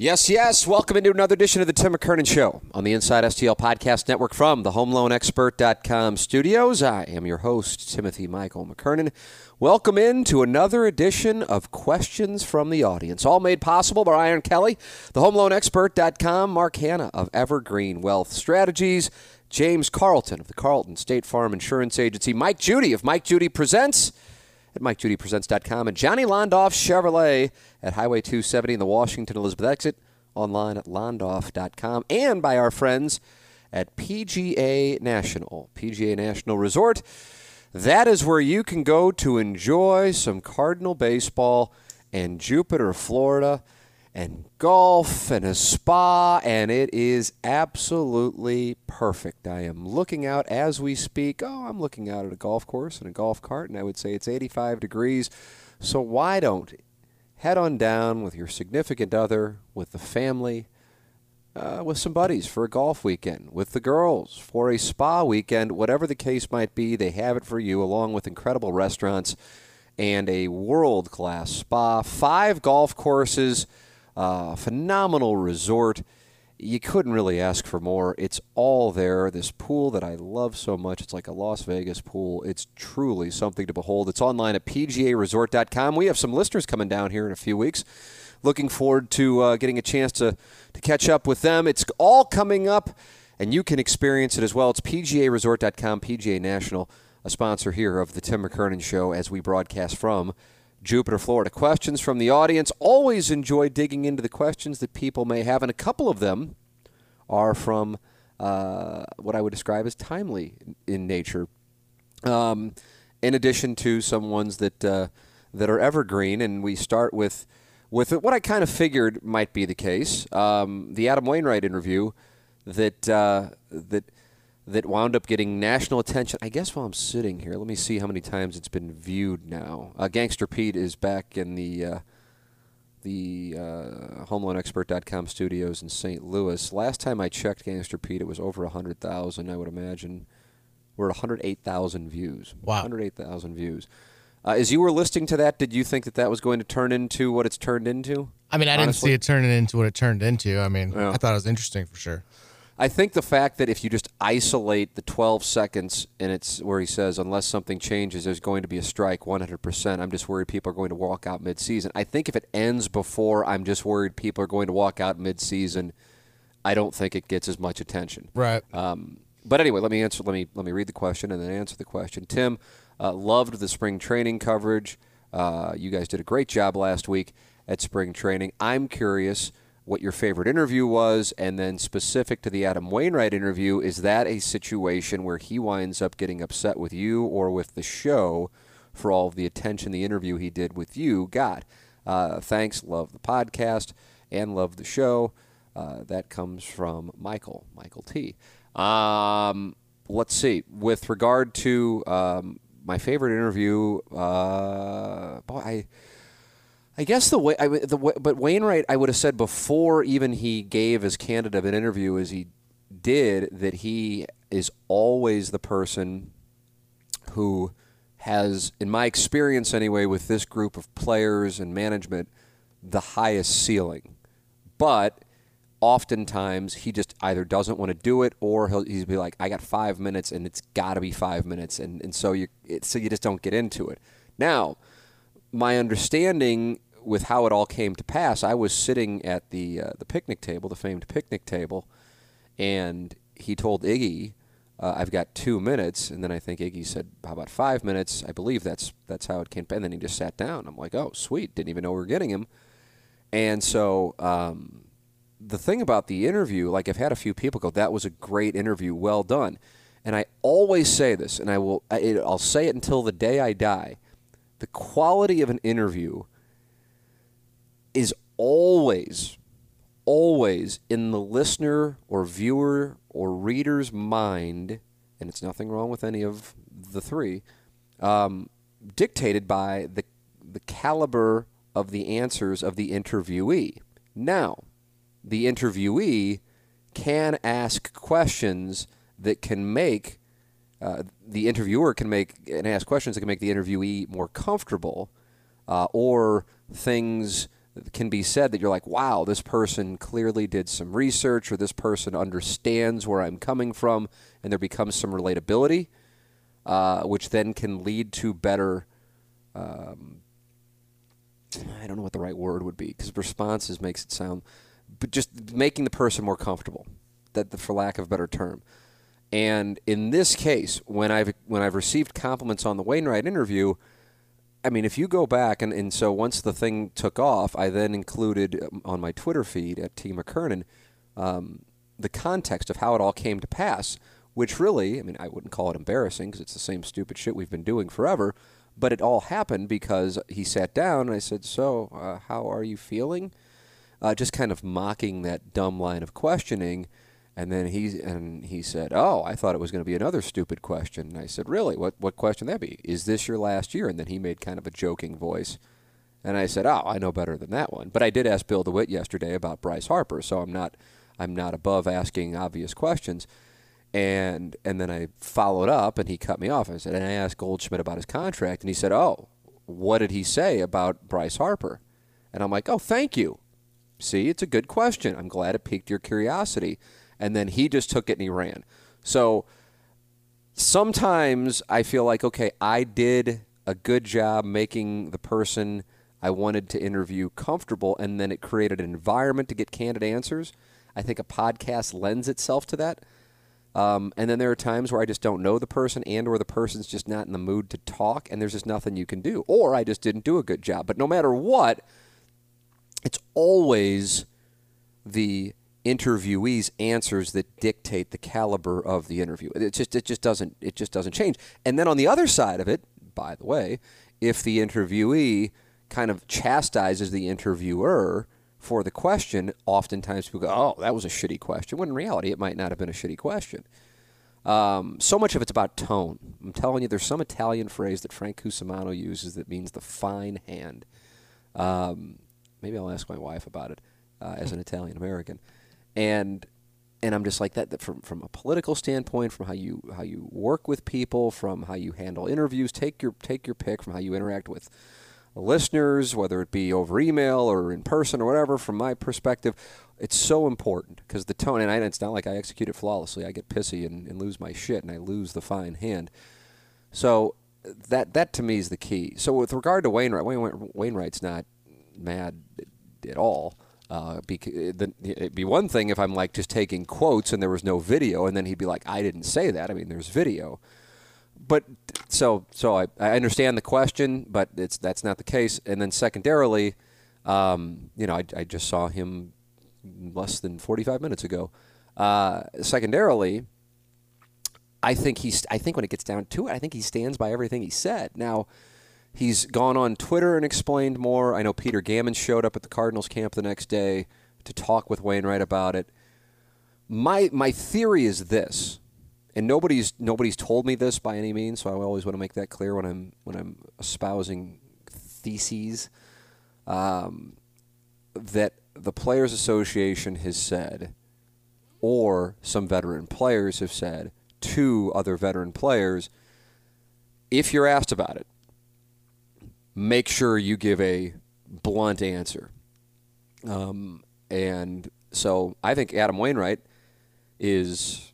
Yes, yes. Welcome into another edition of the Tim McKernan Show on the Inside STL Podcast Network from the HomeLoanExpert.com studios. I am your host, Timothy Michael McKernan. Welcome in to another edition of Questions from the Audience, all made possible by Ryan Kelly, the HomeLoanExpert.com, Mark Hanna of Evergreen Wealth Strategies, James Carlton of the Carlton State Farm Insurance Agency, Mike Judy of Mike Judy Presents at MikeJudyPresents.com, and Johnny Londoff Chevrolet at Highway 270 in the Washington Elizabeth exit, online at Londoff.com, and by our friends at PGA National, PGA National Resort. That is where you can go to enjoy some Cardinal baseball and Jupiter, Florida and golf and a spa, and it is absolutely perfect. I am looking out as we speak. Oh, I'm looking out at a golf course and a golf cart, and I would say it's 85 degrees. So why don't head on down with your significant other, with the family, uh, with some buddies for a golf weekend, with the girls for a spa weekend, whatever the case might be, they have it for you, along with incredible restaurants and a world class spa, five golf courses uh, phenomenal resort. You couldn't really ask for more. It's all there. This pool that I love so much. It's like a Las Vegas pool. It's truly something to behold. It's online at pgaresort.com. We have some listeners coming down here in a few weeks. Looking forward to uh, getting a chance to, to catch up with them. It's all coming up, and you can experience it as well. It's pgaresort.com, PGA National, a sponsor here of the Tim McKernan Show as we broadcast from Jupiter, Florida. Questions from the audience. Always enjoy digging into the questions that people may have, and a couple of them are from uh, what I would describe as timely in nature. Um, in addition to some ones that uh, that are evergreen, and we start with with what I kind of figured might be the case. Um, the Adam Wainwright interview that uh, that that wound up getting national attention. I guess while I'm sitting here, let me see how many times it's been viewed now. Uh, Gangster Pete is back in the uh, the uh, HomeLoanExpert.com studios in St. Louis. Last time I checked Gangster Pete, it was over 100,000, I would imagine. We're at 108,000 views. Wow. 108,000 views. Uh, as you were listening to that, did you think that that was going to turn into what it's turned into? I mean, I didn't see it turning into what it turned into. I mean, Yeah. I thought it was interesting for sure. I think the fact that if you just isolate the 12 seconds and it's where he says, unless something changes, there's going to be a strike 100%. I'm just worried people are going to walk out midseason. I think if it ends before, I'm just worried people are going to walk out midseason. I don't think it gets as much attention. Right. Um, but anyway, let me answer. Let me let me read the question and then answer the question. Tim uh, loved the spring training coverage. Uh, you guys did a great job last week at spring training. I'm curious what your favorite interview was, and then specific to the Adam Wainwright interview, is that a situation where he winds up getting upset with you or with the show for all of the attention the interview he did with you got? Uh, thanks, love the podcast and love the show. Uh, that comes from Michael, Michael T. Um, let's see. With regard to um, my favorite interview, uh, boy, I, I guess the way, I, the way, but Wainwright, I would have said before even he gave as candid of an interview as he did that he is always the person who has, in my experience anyway, with this group of players and management, the highest ceiling. But oftentimes he just either doesn't want to do it or he'll he's be like, I got five minutes and it's got to be five minutes, and and so you it, so you just don't get into it. Now, my understanding with how it all came to pass, I was sitting at the uh, the picnic table, the famed picnic table, and he told Iggy, uh, "I've got two minutes," and then I think Iggy said, "How about five minutes?" I believe that's that's how it came. And then he just sat down. I'm like, "Oh, sweet!" Didn't even know we were getting him. And so um, the thing about the interview, like I've had a few people go, "That was a great interview, well done." And I always say this, and I will, I, I'll say it until the day I die. The quality of an interview is always, always in the listener or viewer or reader's mind, and it's nothing wrong with any of the three, um, dictated by the the caliber of the answers of the interviewee. Now, the interviewee can ask questions that can make uh, the interviewer can make and ask questions that can make the interviewee more comfortable, uh, or things can be said that you're like, wow, this person clearly did some research, or this person understands where I'm coming from, and there becomes some relatability, uh, which then can lead to better. Um, I don't know what the right word would be because responses makes it sound, but just making the person more comfortable, that for lack of a better term. And in this case, when I've when I've received compliments on the Wainwright interview, I mean, if you go back and, and so once the thing took off, I then included um, on my Twitter feed at T McKernan um, the context of how it all came to pass, which really, I mean, I wouldn't call it embarrassing because it's the same stupid shit we've been doing forever, but it all happened because he sat down and I said, "So, uh, how are you feeling?" Uh, just kind of mocking that dumb line of questioning and then he and he said, "Oh, I thought it was going to be another stupid question." And I said, "Really? What what question that be? Is this your last year?" And then he made kind of a joking voice. And I said, "Oh, I know better than that one." But I did ask Bill DeWitt yesterday about Bryce Harper, so I'm not I'm not above asking obvious questions. And and then I followed up, and he cut me off. And I said, and I asked Goldschmidt about his contract, and he said, "Oh, what did he say about Bryce Harper?" And I'm like, "Oh, thank you. See, it's a good question. I'm glad it piqued your curiosity." And then he just took it and he ran. So sometimes I feel like, okay, I did a good job making the person I wanted to interview comfortable, and then it created an environment to get candid answers. I think a podcast lends itself to that. Um, and then there are times where I just don't know the person, and or the person's just not in the mood to talk, and there's just nothing you can do, or I just didn't do a good job. But no matter what, it's always the interviewees' answers that dictate the caliber of the interview. It just it just doesn't it just doesn't change. And then on the other side of it, by the way, if the interviewee kind of chastises the interviewer for the question, oftentimes people go, "Oh, that was a shitty question." When in reality, it might not have been a shitty question. Um, so much of it's about tone. I'm telling you, there's some Italian phrase that Frank Cusimano uses that means the fine hand. Um, maybe I'll ask my wife about it uh, as an Italian American and and I'm just like that, that from from a political standpoint, from how you how you work with people, from how you handle interviews, take your take your pick from how you interact with listeners, whether it be over email or in person or whatever. From my perspective, it's so important because the tone, and I, it's not like I execute it flawlessly. I get pissy and, and lose my shit, and I lose the fine hand. So that that to me is the key. So with regard to Wainwright, Wainwright's not mad at all. Uh, be, it'd be one thing if I'm like just taking quotes and there was no video, and then he'd be like, "I didn't say that." I mean, there's video, but so so I, I understand the question, but it's that's not the case. And then secondarily, um, you know, I, I just saw him less than 45 minutes ago. Uh, secondarily, I think he's. I think when it gets down to it, I think he stands by everything he said. Now He's gone on Twitter and explained more. I know Peter Gammons showed up at the Cardinals camp the next day to talk with Wainwright about it. My my theory is this, and nobody's nobody's told me this by any means, so I always want to make that clear when I'm when I'm espousing theses. Um, that the Players Association has said, or some veteran players have said to other veteran players, if you're asked about it, make sure you give a blunt answer. Um, and so I think Adam Wainwright is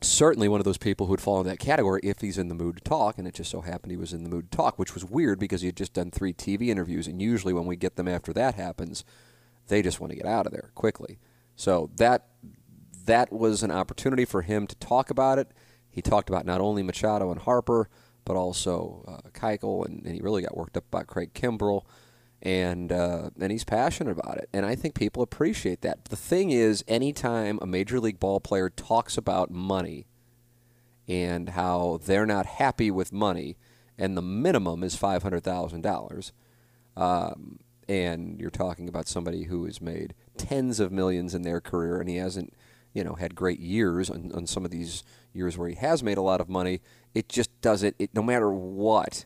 certainly one of those people who would fall in that category if he's in the mood to talk. And it just so happened he was in the mood to talk, which was weird because he had just done three TV interviews. And usually when we get them after that happens, they just want to get out of there quickly. So that that was an opportunity for him to talk about it. He talked about not only Machado and Harper, but also uh, Keuchel, and, and, he really got worked up about Craig Kimbrel, and uh, and he's passionate about it, and I think people appreciate that. The thing is, anytime a major league ball player talks about money and how they're not happy with money, and the minimum is five hundred thousand um, dollars, and you're talking about somebody who has made tens of millions in their career, and he hasn't, you know, had great years on, on some of these years where he has made a lot of money. It just doesn't. It, no matter what,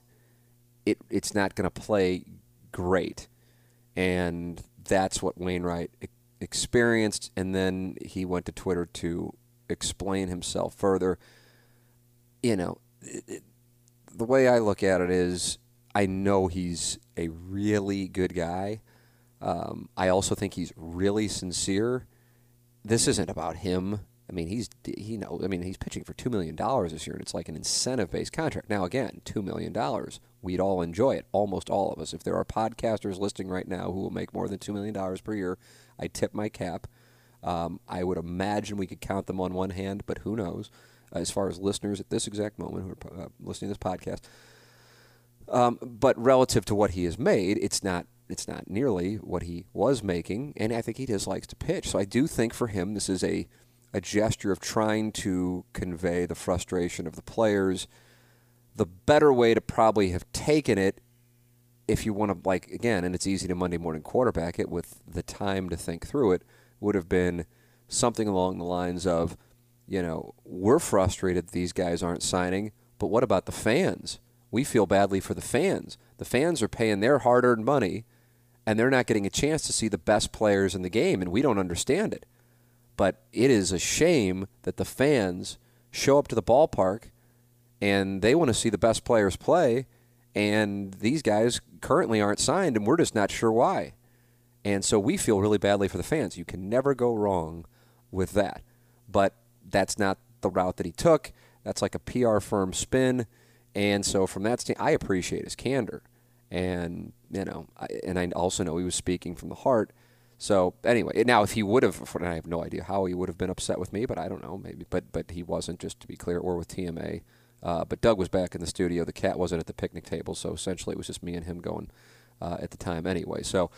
it it's not going to play great, and that's what Wainwright experienced. And then he went to Twitter to explain himself further. You know, it, it, the way I look at it is, I know he's a really good guy. Um, I also think he's really sincere. This isn't about him. I mean, he's he know. I mean, he's pitching for two million dollars this year, and it's like an incentive-based contract. Now, again, two million dollars, we'd all enjoy it. Almost all of us. If there are podcasters listening right now who will make more than two million dollars per year, I tip my cap. Um, I would imagine we could count them on one hand, but who knows? as far as listeners at this exact moment who are uh, listening to this podcast. Um, but relative to what he has made, it's not it's not nearly what he was making, and I think he just likes to pitch. So I do think for him, this is a a gesture of trying to convey the frustration of the players. The better way to probably have taken it, if you want to like again, and it's easy to Monday morning quarterback it with the time to think through it, would have been something along the lines of, you know, we're frustrated these guys aren't signing, but what about the fans? We feel badly for the fans. The fans are paying their hard earned money and they're not getting a chance to see the best players in the game, and we don't understand it. But it is a shame that the fans show up to the ballpark and they want to see the best players play, and these guys currently aren't signed, and we're just not sure why. And so we feel really badly for the fans. You can never go wrong with that. But that's not the route that he took. That's like a PR firm spin. And so from that standpoint, I appreciate his candor. And, you know, I, and I also know he was speaking from the heart. So anyway, now if he would have, I have no idea how he would have been upset with me, but I don't know, maybe, but but he wasn't, just to be clear, or with TMA. Uh, but Doug was back in the studio. The cat wasn't at the picnic table, so essentially it was just me and him going uh, at the time anyway. So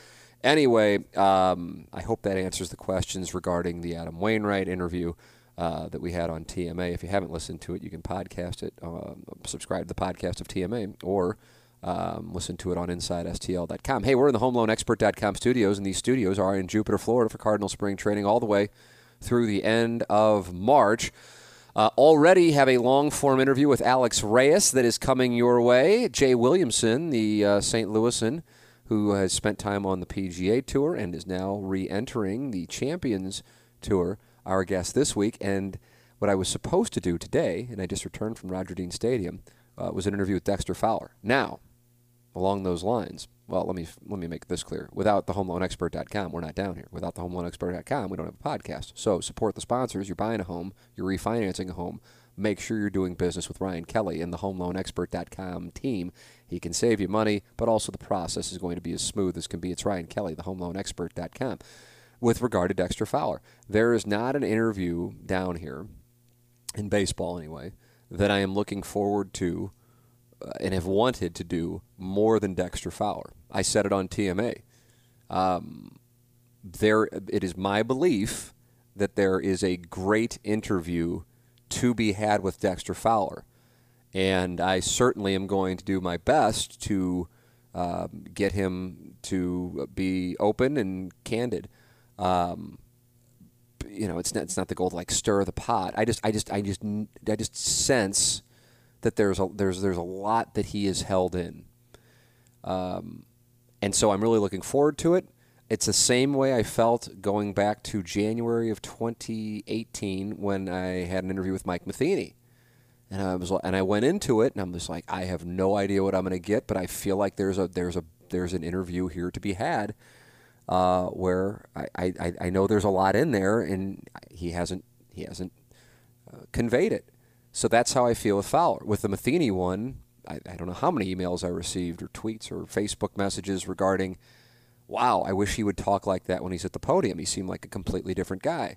anyway, um, I hope that answers the questions regarding the Adam Wainwright interview. Uh, that we had on TMA. If you haven't listened to it, you can podcast it, uh, subscribe to the podcast of TMA, or um, listen to it on InsideSTL.com. Hey, we're in the HomeLoanExpert.com studios, and these studios are in Jupiter, Florida for Cardinal Spring Training all the way through the end of March. Uh, already have a long form interview with Alex Reyes that is coming your way. Jay Williamson, the uh, St. Louisan, who has spent time on the PGA Tour and is now re entering the Champions Tour our guest this week. And what I was supposed to do today, and I just returned from Roger Dean Stadium, uh, was an interview with Dexter Fowler. Now, along those lines, well, let me let me make this clear. Without the homeloanexpert.com, we're not down here. Without the homeloanexpert.com, we don't have a podcast. So support the sponsors. You're buying a home, you're refinancing a home. Make sure you're doing business with Ryan Kelly and the homeloanexpert.com team. He can save you money, but also the process is going to be as smooth as can be. It's Ryan Kelly, the homeloanexpert.com with regard to Dexter Fowler. There is not an interview down here, in baseball anyway, that I am looking forward to and have wanted to do more than Dexter Fowler. I said it on TMA. Um, there, it is my belief that there is a great interview to be had with Dexter Fowler, and I certainly am going to do my best to uh, get him to be open and candid. Um, you know, it's not, it's not the goal to like stir the pot. I just, I just, I just, I just sense that there's a there's there's a lot that he is held in, um, and so I'm really looking forward to it. It's the same way I felt going back to January of 2018 when I had an interview with Mike Matheny. And I was and I went into it and I'm just like I have no idea what I'm going to get, but I feel like there's a there's a there's an interview here to be had uh, where I, I, I know there's a lot in there, and he hasn't he hasn't uh, conveyed it. So that's how I feel with Fowler. With the Matheny one, I, I don't know how many emails I received or tweets or Facebook messages regarding, wow, I wish he would talk like that when he's at the podium. He seemed like a completely different guy.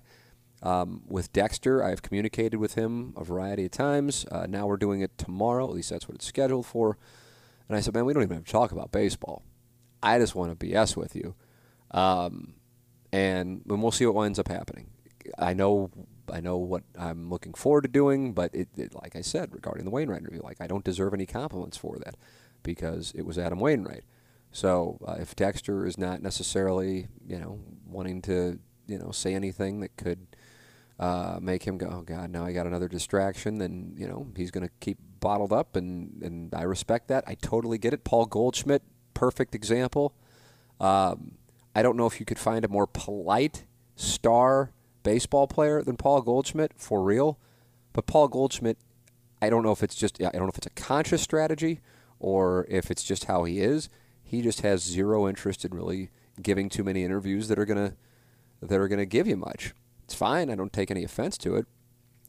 Um, with Dexter, I've communicated with him a variety of times. Uh, now we're doing it tomorrow. At least that's what it's scheduled for. And I said, man, we don't even have to talk about baseball. I just want to BS with you. Um, and, and we'll see what winds up happening. I know I know what I'm looking forward to doing, but it, it, like I said regarding the Wainwright interview, like I don't deserve any compliments for that because it was Adam Wainwright. So uh, if Dexter is not necessarily, you know, wanting to, you know, say anything that could uh, make him go, oh God, now I got another distraction, then you know he's going to keep bottled up, and and I respect that. I totally get it. Paul Goldschmidt, perfect example. Um, I don't know if you could find a more polite star baseball player than Paul Goldschmidt for real, but Paul Goldschmidt, I don't know if it's just I don't know if it's a conscious strategy or if it's just how he is. He just has zero interest in really giving too many interviews that are gonna that are gonna give you much. It's fine. I don't take any offense to it.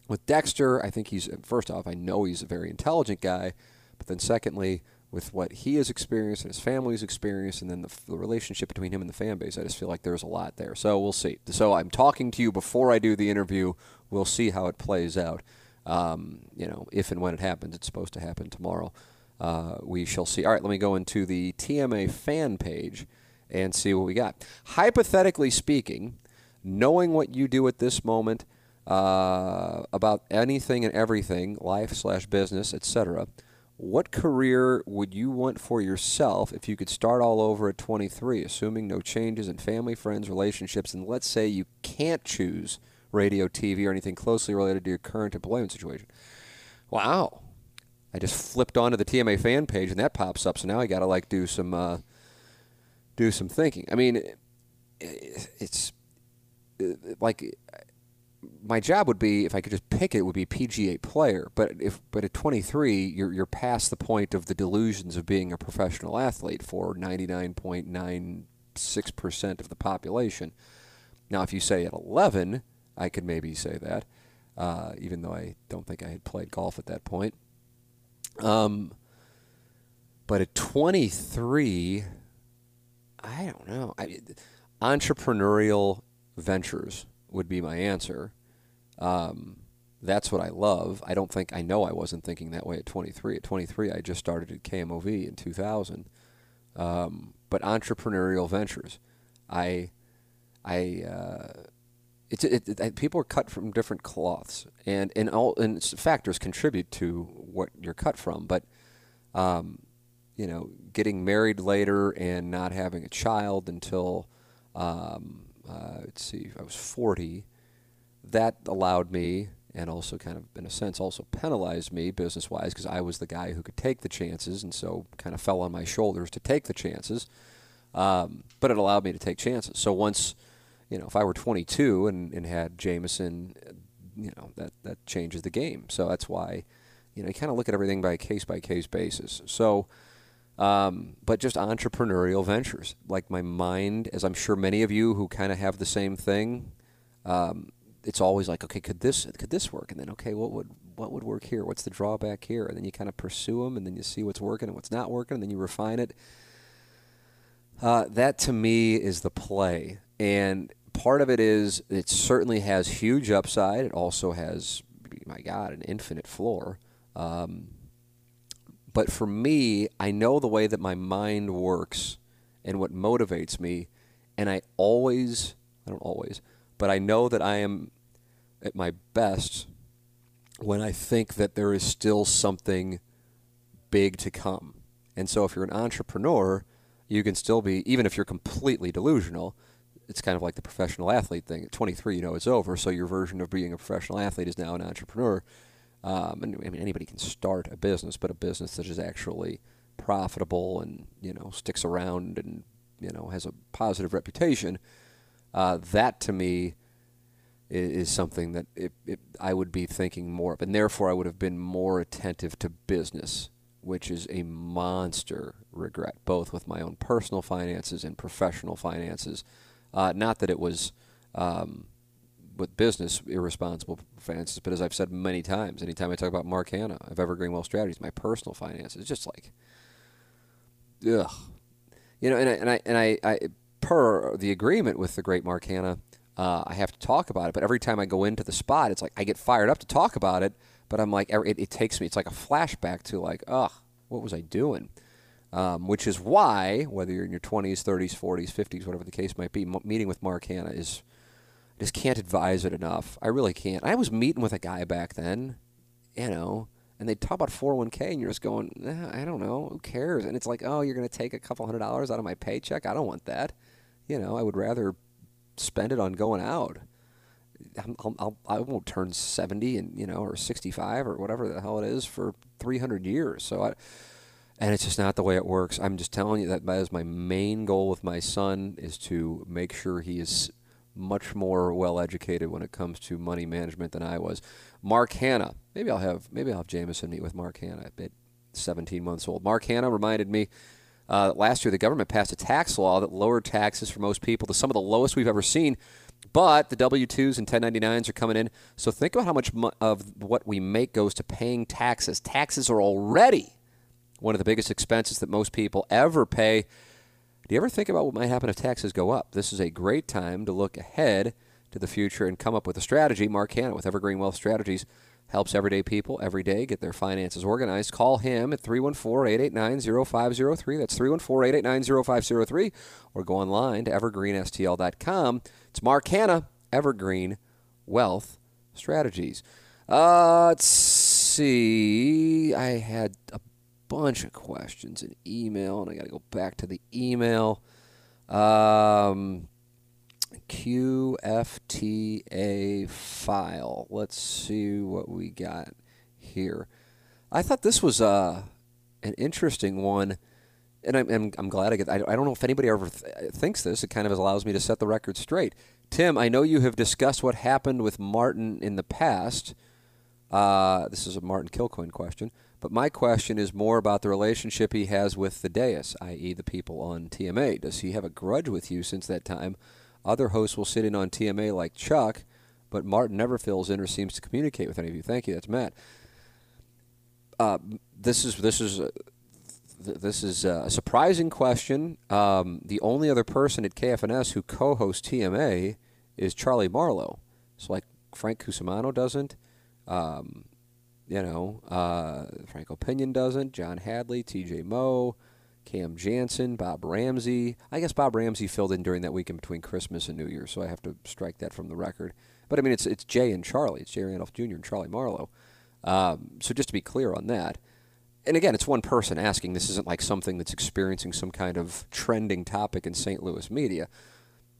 With Dexter, I think he's first off, I know he's a very intelligent guy, but then secondly, with what he has experienced and his family's experienced, and then the, the, relationship between him and the fan base, I just feel like there's a lot there. So we'll see. So I'm talking to you before I do the interview. We'll see how it plays out. Um, you know, if and when it happens, it's supposed to happen tomorrow. Uh, we shall see. All right, let me go into the TMA fan page and see what we got. Hypothetically speaking, knowing what you do at this moment uh, about anything and everything, life slash business, etc. What career would you want for yourself if you could start all over at 23, assuming no changes in family, friends, relationships, and let's say you can't choose radio, TV, or anything closely related to your current employment situation? Wow. I just flipped onto the TMA fan page and that pops up. So now I got to like do some uh, do some thinking. I mean, it's like my job would be if I could just pick it would be PGA player. But if but at 23, you're you're past the point of the delusions of being a professional athlete for 99.96 percent of the population. Now, if you say at 11, I could maybe say that, uh, even though I don't think I had played golf at that point. Um, but at 23, I don't know. I, entrepreneurial ventures would be my answer. Um, that's what I love. I don't think I know I wasn't thinking that way at 23. At 23, I just started at KMOV in 2000. Um, but entrepreneurial ventures, I, I, uh, it's it, it, people are cut from different cloths, and and all and factors contribute to what you're cut from. But, um, you know, getting married later and not having a child until um, uh, let's see, I was 40. That allowed me, and also kind of, in a sense, also penalized me business wise because I was the guy who could take the chances, and so kind of fell on my shoulders to take the chances. Um, but it allowed me to take chances. So once, you know, if I were 22 and, and had Jameson, you know, that, that changes the game. So that's why, you know, you kind of look at everything by a case by case basis. So, um, but just entrepreneurial ventures. Like my mind, as I'm sure many of you who kind of have the same thing, um, it's always like, okay, could this could this work? And then, okay, what would what would work here? What's the drawback here? And then you kind of pursue them, and then you see what's working and what's not working, and then you refine it. Uh, that to me is the play, and part of it is it certainly has huge upside. It also has, my God, an infinite floor. Um, but for me, I know the way that my mind works and what motivates me. And I always, I don't always, but I know that I am at my best when I think that there is still something big to come. And so if you're an entrepreneur, you can still be, even if you're completely delusional, it's kind of like the professional athlete thing. At 23, you know it's over, so your version of being a professional athlete is now an entrepreneur. Um, and I mean, anybody can start a business, but a business that is actually profitable and you know sticks around and you know has a positive reputation. Uh, that to me is, is something that it, it, I would be thinking more of, and therefore I would have been more attentive to business, which is a monster regret, both with my own personal finances and professional finances. Uh, not that it was. Um, with business irresponsible finances. But as I've said many times, anytime I talk about Mark Hanna of Evergreen Wealth Strategies, my personal finances, it's just like, ugh, you know. And I, and I and I, I per the agreement with the great Mark Hanna, uh, I have to talk about it. But every time I go into the spot, it's like I get fired up to talk about it. But I'm like, it, it takes me. It's like a flashback to like, ugh, what was I doing? Um, which is why, whether you're in your 20s, 30s, 40s, 50s, whatever the case might be, m- meeting with Mark Hanna is just can't advise it enough. I really can't. I was meeting with a guy back then, you know, and they talk about 401k, and you're just going, I don't know, who cares? And it's like, oh, you're going to take a couple hundred dollars out of my paycheck? I don't want that. You know, I would rather spend it on going out. I'll, I'll, I won't turn 70 and you know or 65 or whatever the hell it is for 300 years. So I, and it's just not the way it works. I'm just telling you that that is my main goal with my son is to make sure he is much more well educated when it comes to money management than I was. Mark Hanna, maybe I'll have maybe I'll have Jameson meet with Mark Hanna at 17 months old. Mark Hanna reminded me uh, last year the government passed a tax law that lowered taxes for most people to some of the lowest we've ever seen. But the W 2s and 1099s are coming in. So think about how much of what we make goes to paying taxes. Taxes are already one of the biggest expenses that most people ever pay. Do you ever think about what might happen if taxes go up? This is a great time to look ahead to the future and come up with a strategy. Mark Hanna with Evergreen Wealth Strategies helps everyday people every day get their finances organized. Call him at 314-889-0503. That's 314-889-0503 or go online to evergreenstl.com. It's Mark Hanna, Evergreen Wealth Strategies. Uh, let's see. I had a bunch of questions in email, and I got to go back to the email. Um, QFTA file. Let's see what we got here. I thought this was uh, an interesting one, and I'm, I'm, I'm glad I get. I, I don't know if anybody ever th- thinks this. It kind of allows me to set the record straight. Tim, I know you have discussed what happened with Martin in the past. Uh, this is a Martin Kilcoyne question. But my question is more about the relationship he has with the dais, i.e., the people on TMA. Does he have a grudge with you since that time? Other hosts will sit in on TMA like Chuck, but Martin never fills in or seems to communicate with any of you. Thank you. That's Matt. Uh, this is this is uh, this is a surprising question. Um, the only other person at KFNS who co-hosts TMA is Charlie Marlowe. So like Frank Cusimano doesn't. Um, you know, uh, Frank Pinion doesn't. John Hadley, T.J. Moe, Cam Janssen, Bob Ramsey. I guess Bob Ramsey filled in during that weekend between Christmas and New Year, so I have to strike that from the record. But I mean, it's it's Jay and Charlie. It's Jay Randolph Jr. and Charlie Marlowe. Um, so just to be clear on that. And again, it's one person asking. This isn't like something that's experiencing some kind of trending topic in St. Louis media.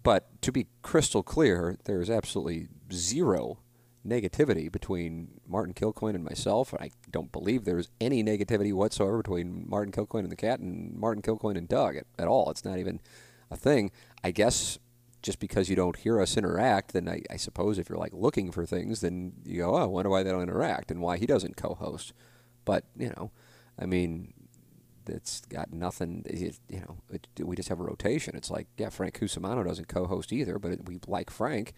But to be crystal clear, there is absolutely zero negativity between Martin Kilcoyne and myself. I don't believe there's any negativity whatsoever between Martin Kilcoyne and the cat and Martin Kilcoyne and Doug at, at all. It's not even a thing. I guess just because you don't hear us interact, then I, I, suppose if you're like looking for things, then you go, oh, I wonder why they don't interact and why he doesn't co-host. But you know, I mean, it's got nothing. It, you know, it, we just have a rotation. It's like, yeah, Frank Cusimano doesn't co-host either, but it, we like Frank.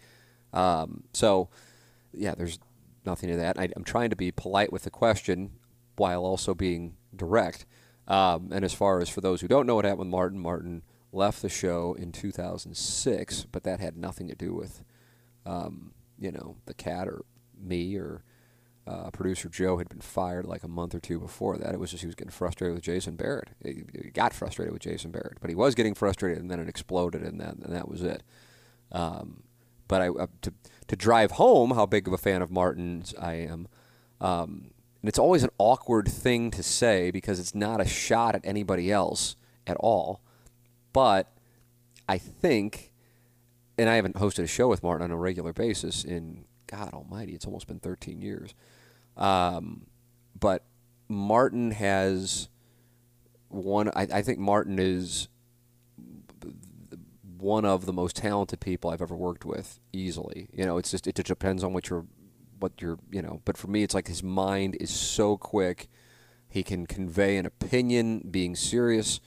Um, so yeah, there's nothing to that. I, am trying to be polite with the question while also being direct. Um, and as far as for those who don't know what happened with Martin, Martin left the show in 2006, but that had nothing to do with, um, you know, the cat or me or uh, producer Joe had been fired like a month or two before that. It was just he was getting frustrated with Jason Barrett. He, he got frustrated with Jason Barrett, but he was getting frustrated, and then it exploded, and that and that was it. Um, but I uh, to to drive home how big of a fan of Martin's I am. Um, and it's always an awkward thing to say because it's not a shot at anybody else at all. But I think, and I haven't hosted a show with Martin on a regular basis in God Almighty, it's almost been 13 years. Um, but Martin has one. I, I think Martin is one of the most talented people I've ever worked with easily. You know, it's just it just depends on what you're what you're, you know, but for me it's like his mind is so quick. He can convey an opinion being serious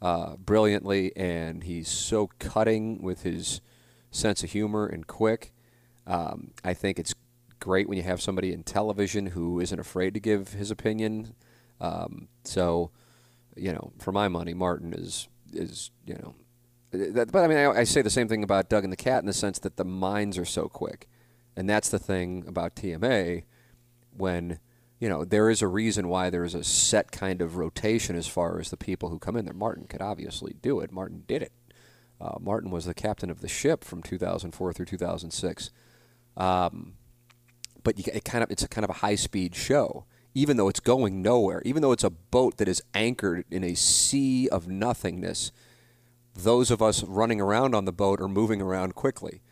uh, brilliantly and he's so cutting with his sense of humor and quick. Um, I think it's great when you have somebody in television who isn't afraid to give his opinion. Um, so, you know, for my money, Martin is is you know that, but I mean, I, I, say the same thing about Doug and the Cat in the sense that the minds are so quick, and that's the thing about TMA. When you know there is a reason why there is a set kind of rotation as far as the people who come in there. Martin could obviously do it. Martin did it. Uh, Martin was the captain of the ship from 2004 through 2006. Um, but you, it kind of it's a kind of a high speed show. even though it's going nowhere, even though it's a boat that is anchored in a sea of nothingness, those of us running around on the boat are moving around quickly.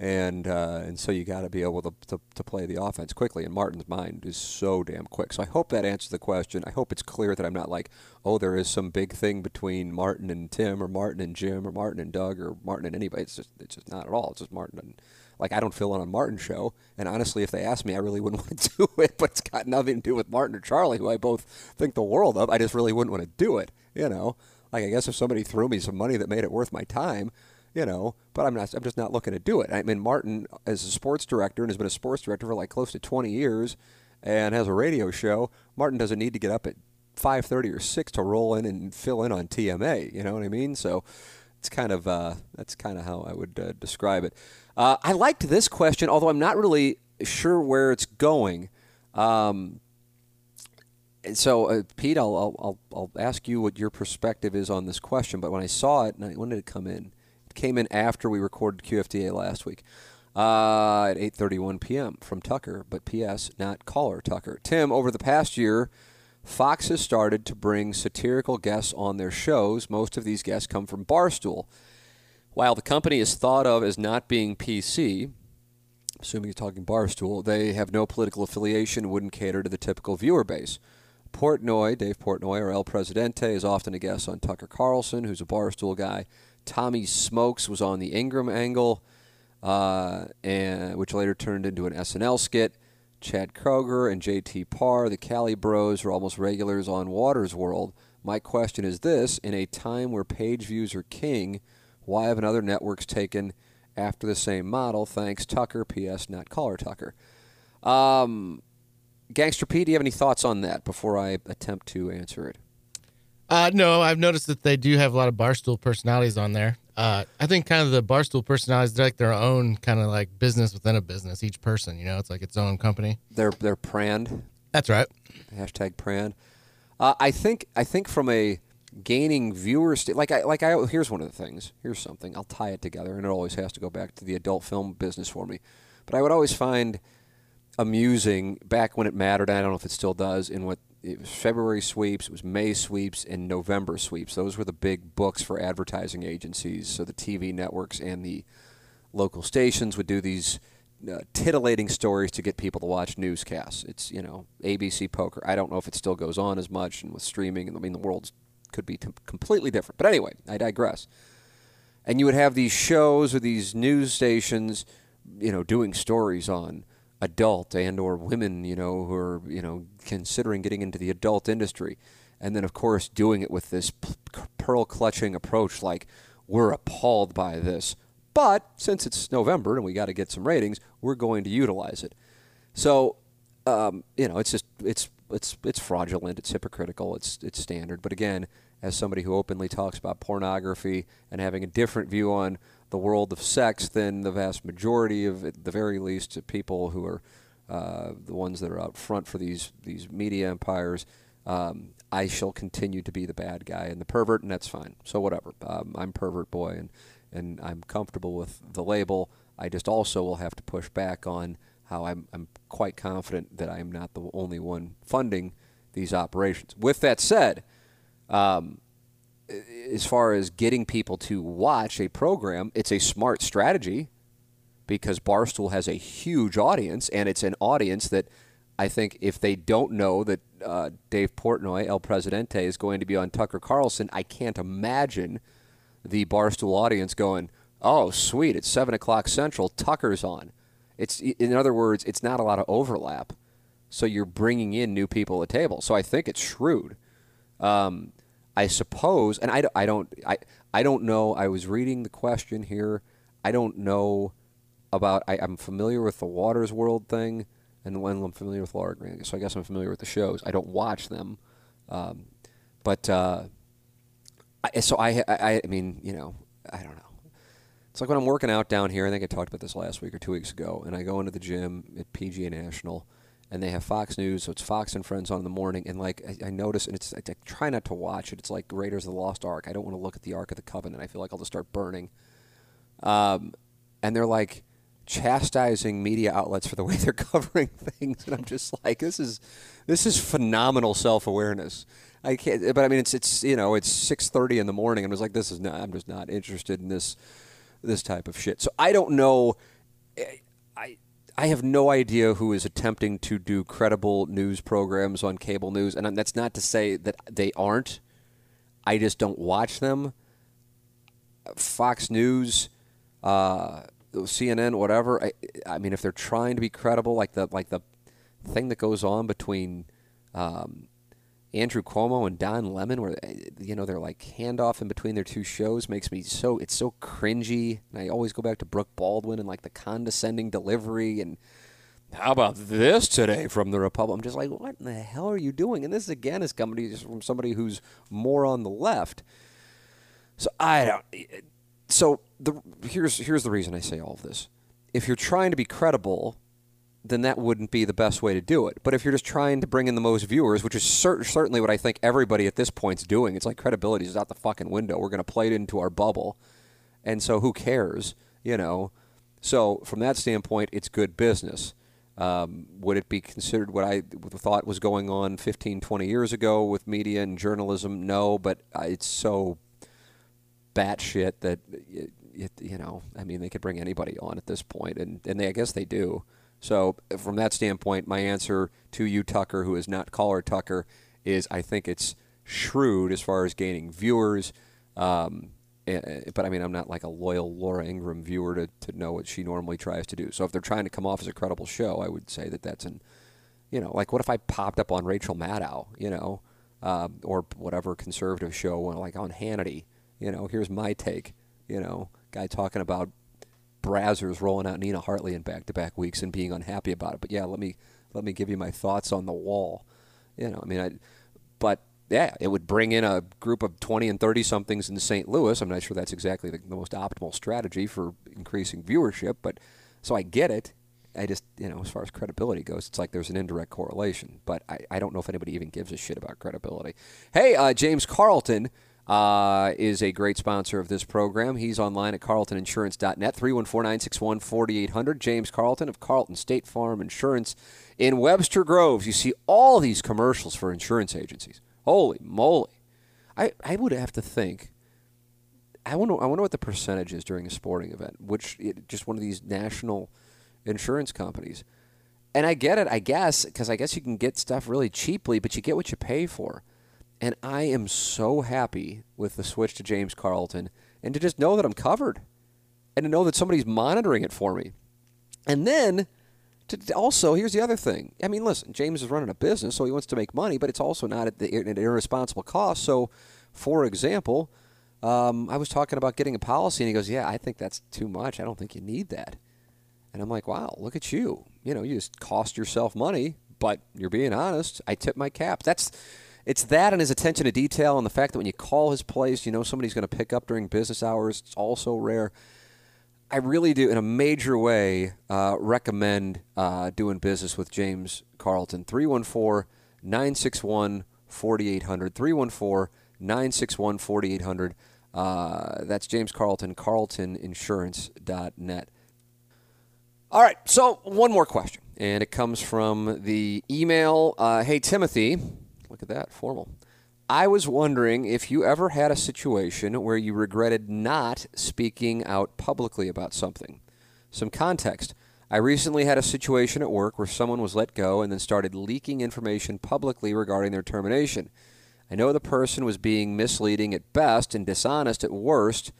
And uh, and so you got to be able to, to, to play the offense quickly. And Martin's mind is so damn quick. So I hope that answers the question. I hope it's clear that I'm not like, oh, there is some big thing between Martin and Tim, or Martin and Jim, or Martin and Doug, or Martin and anybody. It's just it's just not at all. It's just Martin and like I don't fill in on Martin's show. And honestly, if they asked me, I really wouldn't want to do it. But it's got nothing to do with Martin or Charlie, who I both think the world of. I just really wouldn't want to do it. You know, like I guess if somebody threw me some money that made it worth my time, you know, but I'm not. I'm just not looking to do it. I mean, Martin as a sports director and has been a sports director for like close to 20 years, and has a radio show. Martin doesn't need to get up at 5:30 or 6 to roll in and fill in on TMA. You know what I mean? So it's kind of uh, that's kind of how I would uh, describe it. Uh, I liked this question, although I'm not really sure where it's going. Um, so, uh, Pete, I'll, I'll, I'll ask you what your perspective is on this question. But when I saw it, when did it come in? It came in after we recorded QFTA last week uh, at 8:31 p.m. from Tucker. But P.S. Not caller Tucker. Tim, over the past year, Fox has started to bring satirical guests on their shows. Most of these guests come from Barstool. While the company is thought of as not being PC, assuming you're talking Barstool, they have no political affiliation, wouldn't cater to the typical viewer base. Portnoy, Dave Portnoy, or El Presidente, is often a guest on Tucker Carlson, who's a Barstool guy. Tommy Smokes was on the Ingraham Angle, uh, and which later turned into an SNL skit. Chad Kroeger and JT Parr, the Cali Bros, are almost regulars on Watters' World. My question is this: In a time where page views are king, why haven't other networks taken after the same model? Thanks, Tucker. P.S. Not caller Tucker. Um, Gangster P, do you have any thoughts on that before I attempt to answer it? Uh, no, I've noticed that they do have a lot of barstool personalities on there. Uh, I think kind of the barstool personalities they're like their own kind of like business within a business. Each person, you know, it's like its own company. They're they're prand. That's right. Hashtag prand. Uh, I think I think from a gaining viewers like I like I here's one of the things. Here's something. I'll tie it together and it always has to go back to the adult film business for me. But I would always find amusing back when it mattered. I don't know if it still does in what it was February sweeps, it was May sweeps and November sweeps. Those were the big books for advertising agencies. So the TV networks and the local stations would do these uh, titillating stories to get people to watch newscasts. It's you know ABC Poker. I don't know if it still goes on as much, and with streaming, I mean the world could be t- completely different. But anyway, I digress. And you would have these shows or these news stations, you know, doing stories on adult and or women, you know, who are, you know, considering getting into the adult industry. And then of course doing it with this pearl clutching approach like we're appalled by this. But since it's November and we got to get some ratings, we're going to utilize it. So, um, you know, it's just it's it's it's fraudulent, it's hypocritical, it's it's standard. But again, as somebody who openly talks about pornography and having a different view on the world of sex than the vast majority of, at the very least, people who are uh, the ones that are out front for these these media empires. Um, I shall continue to be the bad guy and the pervert, and that's fine. So whatever. Um, I'm pervert boy, and and I'm comfortable with the label. I just also will have to push back on how I'm, I'm quite confident that I'm not the only one funding these operations. With that said, um, as far as getting people to watch a program, it's a smart strategy because Barstool has a huge audience, and it's an audience that I think if they don't know that uh, Dave Portnoy, El Presidente, is going to be on Tucker Carlson, I can't imagine the Barstool audience going, "Oh, sweet! It's seven o'clock Central. Tucker's on." It's in other words, it's not a lot of overlap, so you're bringing in new people at the table. So I think it's shrewd. Um, I suppose, and I, I don't I, I don't know. I was reading the question here. I don't know about. I, am familiar with the Watters' World thing, and when I'm familiar with Laura Ingraham, so I guess I'm familiar with the shows. I don't watch them, um, but uh, I, so I, I I mean you know I don't know. It's like when I'm working out down here. I think I talked about this last week or two weeks ago, and I go into the gym at PGA National and they have Fox News, so it's Fox and Friends on in the morning. And like I, I notice, and it's I, I, try not to watch it. It's like Raiders of the Lost Ark. I don't want to look at the Ark of the Covenant. I feel like I'll just start burning. Um, and they're like chastising media outlets for the way they're covering things, and I'm just like, this is this is phenomenal self awareness. I can't, but I mean, it's it's you know, it's six thirty in the morning. I'm just like, this is not. I'm just not interested in this this type of shit. So I don't know. I have no idea who is attempting to do credible news programs on cable news, and that's not to say that they aren't. I just don't watch them. Fox News, uh, CNN, whatever. I, I mean, if they're trying to be credible, like the like the thing that goes on between um, Andrew Cuomo and Don Lemon, where eh, you know they're like handoff in between their two shows, makes me so it's so cringy. And I always go back to Brooke Baldwin and like the condescending delivery and how about this today from the Republic? I'm just like, what in the hell are you doing? And this again is coming from somebody who's more on the left. So I don't. Eh, eh, so the here's here's the reason I say all of this. If you're trying to be credible, then that wouldn't be the best way to do it. But if you're just trying to bring in the most viewers, which is cer- certainly what I think everybody at this point's doing, it's like credibility is out the fucking window. We're going to play it into our bubble, and so who cares, you know? So from that standpoint, it's good business. Um, would it be considered what I thought was going on 15, 20 years ago with media and journalism? No, but it's so batshit that it, it, you know, I mean, they could bring anybody on at this point, and and they, I guess they do. So from that standpoint, my answer to you, Tucker, who is not caller Tucker, is I think it's shrewd as far as gaining viewers. Um, Eh, eh, but I mean, I'm not like a loyal Laura Ingraham viewer to, to know what she normally tries to do. So if they're trying to come off as a credible show, I would say that that's an, you know, like what if I popped up on Rachel Maddow, you know, uh, or whatever conservative show, like on Hannity, you know, here's my take, you know, guy talking about Brazzers rolling out Nina Hartley in back-to-back weeks and being unhappy about it. But yeah, let me let me give you my thoughts on the wall. You know, I mean, I, but yeah, it would bring in a group of 20 and 30 somethings in St. Louis. I'm not sure that's exactly the, the, most optimal strategy for increasing viewership, but so I get it. I just, you know, as far as credibility goes, it's like there's an indirect correlation, but I, I don't know if anybody even gives a shit about credibility. Hey, uh, James Carlton uh, is a great sponsor of this program. He's online at carltoninsurance.net, 314 961 4800. James Carlton of Carlton State Farm Insurance in Webster Groves. You see all these commercials for insurance agencies. Holy moly. I, I would have to think. I wonder, I wonder what the percentage is during a sporting event, which just one of these national insurance companies. And I get it, I guess, because I guess you can get stuff really cheaply, but you get what you pay for. And I am so happy with the switch to James Carlton and to just know that I'm covered and to know that somebody's monitoring it for me. And then to also, here's the other thing. I mean, listen, James is running a business, so he wants to make money, but it's also not at, the, at an irresponsible cost. So, for example, um, I was talking about getting a policy, and he goes, "Yeah, I think that's too much. I don't think you need that." And I'm like, "Wow, look at you! You know, you just cost yourself money, but you're being honest. I tip my cap. That's." It's that and his attention to detail and the fact that when you call his place, you know somebody's going to pick up during business hours. It's also rare. I really do, in a major way, uh, recommend uh, doing business with James Carlton. 314 961 4800. 314 961 4800. Uh, that's James Carlton, carltoninsurance.net. All right, so one more question, and it comes from the email. Uh, hey, Timothy, look at that, formal. I was wondering if you ever had a situation where you regretted not speaking out publicly about something. Some context. I recently had a situation at work where someone was let go and then started leaking information publicly regarding their termination. I know the person was being misleading at best and dishonest at worst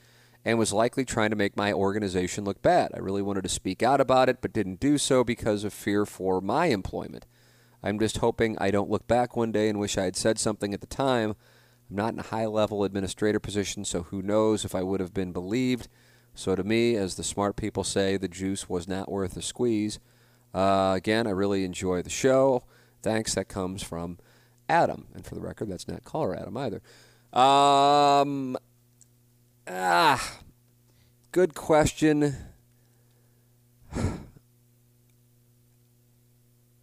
and was likely trying to make my organization look bad. I really wanted to speak out about it but didn't do so because of fear for my employment. I'm just hoping I don't look back one day and wish I had said something at the time. I'm not in a high level administrator position, so who knows if I would have been believed. So, to me, as the smart people say, the juice was not worth the squeeze. Uh, again, I really enjoy the show. Thanks. That comes from Adam. And for the record, that's not caller Adam either. Um, ah, good question.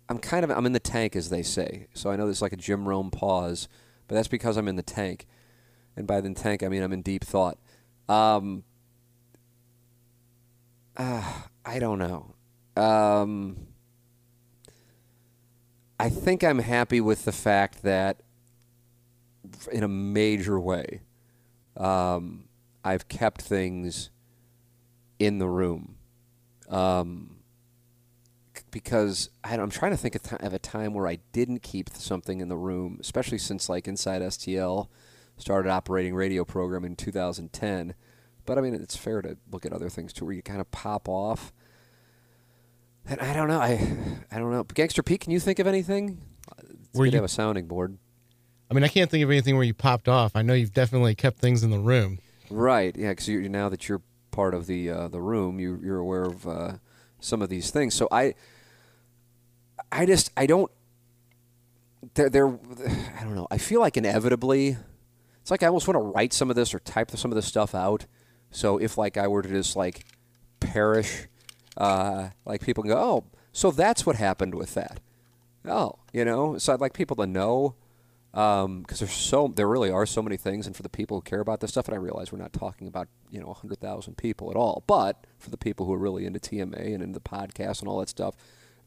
I'm kind of I'm in the tank, as they say. So I know there's like a Jim Rome pause, but that's because I'm in the tank, and by the tank I mean I'm in deep thought. Um, uh, I don't know. Um, I think I'm happy with the fact that, in a major way, um, I've kept things in the room. Um, because I, I'm trying to think of, a time where I didn't keep something in the room, especially since like Inside STL started operating radio program in 2010. But I mean, it's fair to look at other things too, where you kind of pop off. And I don't know. I I don't know. Gangster Pete, can you think of anything? It's to you- have a sounding board. I mean, I can't think of anything where you popped off. I know you've definitely kept things in the room. Right. Yeah. Because now that you're part of the uh, the room, you you're aware of uh, some of these things. So I I just I don't. They're, they're I don't know. I feel like inevitably, it's like I almost want to write some of this or type some of this stuff out. So if like I were to just like perish, uh, like people can go, oh, so that's what happened with that. Oh, you know. So I'd like people to know because there's so there really are so many things, and for the people who care about this stuff, and I realize we're not talking about you know 100,000 people at all, but for the people who are really into TMA and into the podcast and all that stuff,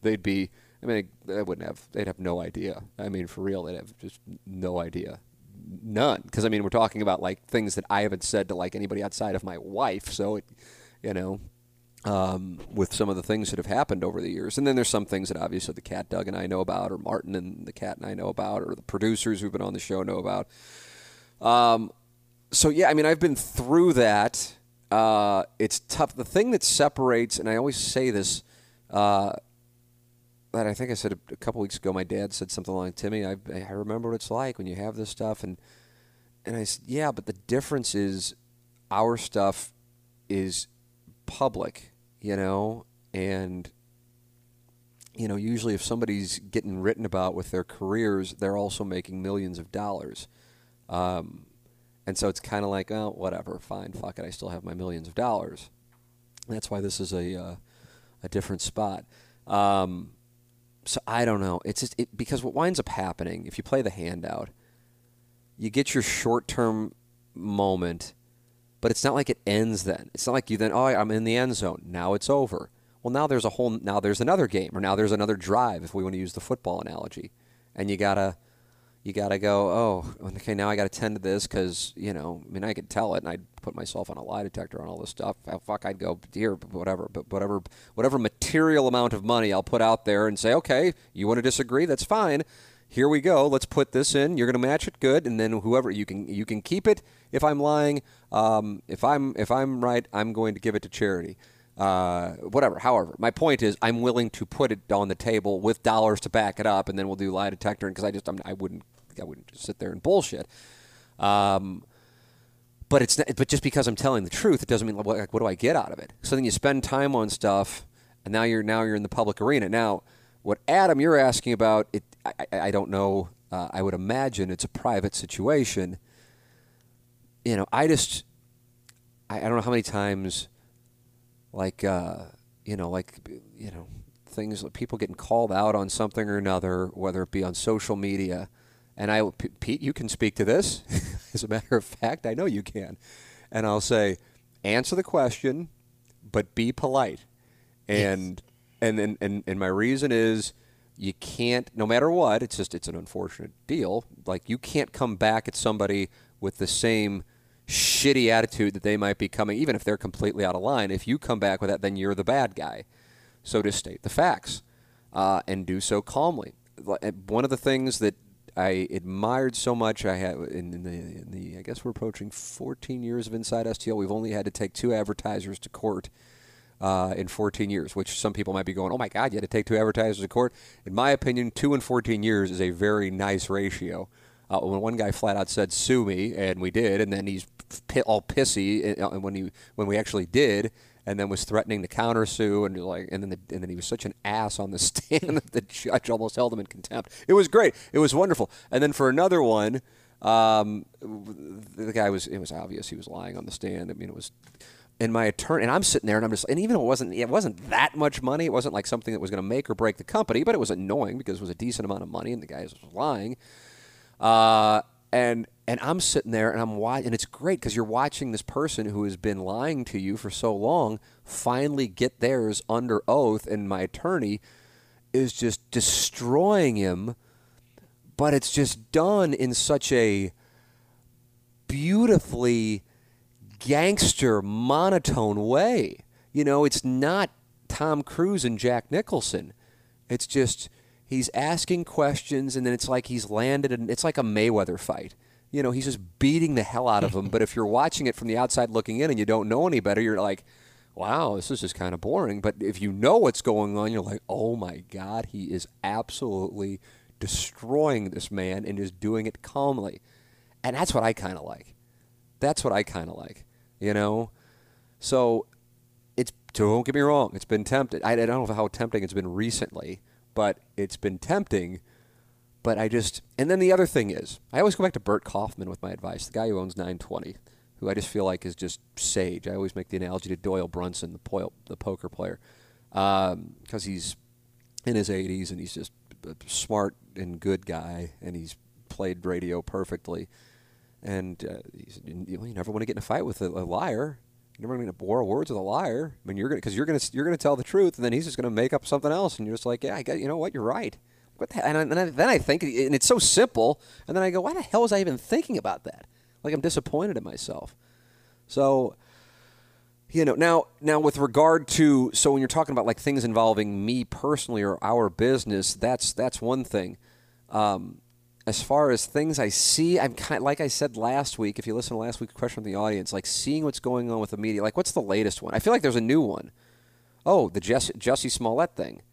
they'd be. I mean, they wouldn't have. They'd have no idea. I mean, for real, they'd have just no idea, none. Because I mean, we're talking about like things that I haven't said to like anybody outside of my wife. So it, you know, um, with some of the things that have happened over the years. And then there's some things that obviously the cat Doug and I know about, or Martin and the cat and I know about, or the producers who've been on the show know about. Um, so yeah, I mean, I've been through that. Uh, it's tough. The thing that separates, and I always say this, uh, that I think I said a, a couple weeks ago. My dad said something like, "Timmy, I, I remember what it's like when you have this stuff," and and I said, "Yeah, but the difference is, our stuff is public, you know, and you know, usually if somebody's getting written about with their careers, they're also making millions of dollars." Um, and so it's kind of like, oh, whatever, fine, fuck it, I still have my millions of dollars. That's why this is a uh, a different spot. Um, so I don't know. It's just it, because what winds up happening if you play the handout, you get your short term moment, but it's not like it ends then. It's not like you then, oh, I'm in the end zone. Now it's over. Well, now there's a whole, now there's another game, or now there's another drive, if we want to use the football analogy. And you got to, you got to go, oh, okay, now I got to tend to this because, you know, I mean, I could tell it and I'd put myself on a lie detector on all this stuff. Oh, fuck, I'd go, dear, whatever, but whatever, whatever material amount of money I'll put out there and say, okay, you want to disagree? That's fine. Here we go. Let's put this in. You're going to match it good, and then whoever you can you can keep it. If I'm lying, um, if I'm if I'm right, I'm going to give it to charity. Uh, whatever. However, my point is, I'm willing to put it on the table with dollars to back it up, and then we'll do lie detector. Because I just I'm, I wouldn't I wouldn't just sit there and bullshit. Um, but it's not, but just because I'm telling the truth, it doesn't mean like, what do I get out of it? So then you spend time on stuff, and now you're now you're in the public arena. Now, what Adam you're asking about, it I, I, I don't know. Uh, I would imagine it's a private situation. You know, I just I, I don't know how many times, like uh, you know, like you know, things people getting called out on something or another, whether it be on social media. And I, P- Pete, you can speak to this. As a matter of fact, I know you can. And I'll say, answer the question, but be polite. And and, and and and my reason is you can't no matter what it's just it's an unfortunate deal like you can't come back at somebody with the same shitty attitude that they might be coming even if they're completely out of line if you come back with that then you're the bad guy so just state the facts uh, and do so calmly one of the things that I admired so much I had in, in the in the I guess we're approaching 14 years of Inside STL we've only had to take two advertisers to court uh, in 14 years, which some people might be going, oh my God, you had to take two advertisers to court. In my opinion, two in 14 years is a very nice ratio. Uh, when one guy flat out said, sue me, and we did, and then he's all pissy uh, when, he, when we actually did, and then was threatening to countersue, and like, and then the, and then he was such an ass on the stand that the judge almost held him in contempt. It was great. It was wonderful. And then for another one, um, the guy was it was obvious he was lying on the stand. I mean, it was and my attorney and I'm sitting there and I'm just and even it wasn't it wasn't that much money, it wasn't like something that was going to make or break the company, but it was annoying because it was a decent amount of money and the guy was lying. Uh, and And I'm sitting there and I'm watching, and it's great because you're watching this person who has been lying to you for so long finally get theirs under oath, and my attorney is just destroying him. But it's just done in such a beautifully gangster, monotone way. You know, it's not Tom Cruise and Jack Nicholson. It's just he's asking questions, and then it's like he's landed, and it's like a Mayweather fight. You know, he's just beating the hell out of him. but if you're watching it from the outside looking in and you don't know any better, you're like, wow, this is just kind of boring. But if you know what's going on, you're like, oh my God, he is absolutely destroying this man and is doing it calmly. And that's what I kind of like. That's what I kind of like, you know? So it's, don't get me wrong, it's been tempting. I, I don't know how tempting it's been recently, but it's been tempting. But I just, and then the other thing is, I always go back to Bert Kaufman with my advice, the guy who owns 920, who I just feel like is just sage. I always make the analogy to Doyle Brunson, the, po- the poker player, because um, he's in his 80s and he's just a smart and good guy, and he's played radio perfectly. And uh, you never want to get in a fight with a, a liar. You never want to borrow words with a liar. I mean, you're gonna because you're gonna you're gonna tell the truth, and then he's just gonna make up something else, and you're just like, yeah, I get, you know what, you're right. What the, and, I, and then I think, and it's so simple, and then I go, why the hell was I even thinking about that? Like I'm disappointed in myself. So, you know, now now with regard to so when you're talking about like things involving me personally or our business, that's that's one thing. Um, as far as things I see, I'm kind of, like I said last week. If you listen to last week's question from the audience, like seeing what's going on with the media. Like, what's the latest one? I feel like there's a new one. Oh, the Jesse, Jussie Smollett thing.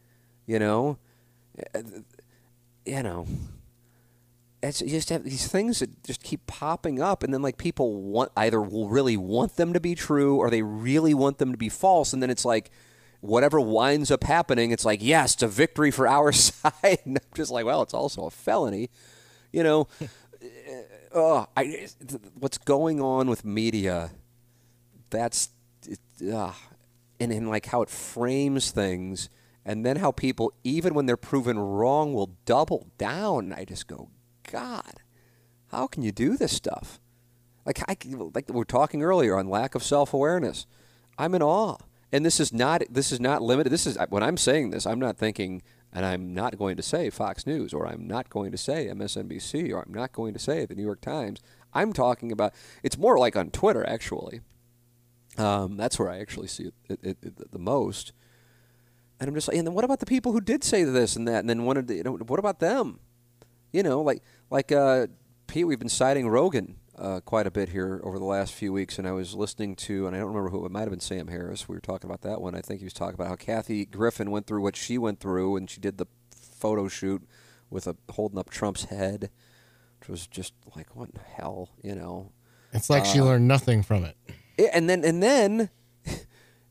You know, uh, you know, it's you just have these things that just keep popping up, and then like people want either will really want them to be true or they really want them to be false, and then it's like whatever winds up happening, it's like yes, it's a victory for our side. And I'm just like, well, it's also a felony, you know. oh, I, what's going on with media? That's uh, and in like how it frames things and then how people, even when they're proven wrong, will double down. I just go, God, how can you do this stuff? Like, I, like we were talking earlier on lack of self awareness. I'm in awe, and this is not this is not limited. This is when I'm saying this, I'm not thinking, and I'm not going to say Fox News, or I'm not going to say MSNBC, or I'm not going to say the New York Times. I'm talking about. It's more like on Twitter, actually. Um, that's where I actually see it, it, it the most. And I'm just like, and then what about the people who did say this and that, and then wanted to, you know, what about them? You know, like like uh, Pete, we've been citing Rogan uh, quite a bit here over the last few weeks, and I was listening to, and I don't remember who it might have been Sam Harris. We were talking about that one. I think he was talking about how Kathy Griffin went through what she went through, and she did the photo shoot with a holding up Trump's head, which was just like, what the hell, you know? It's like uh, she learned nothing from it. And then and then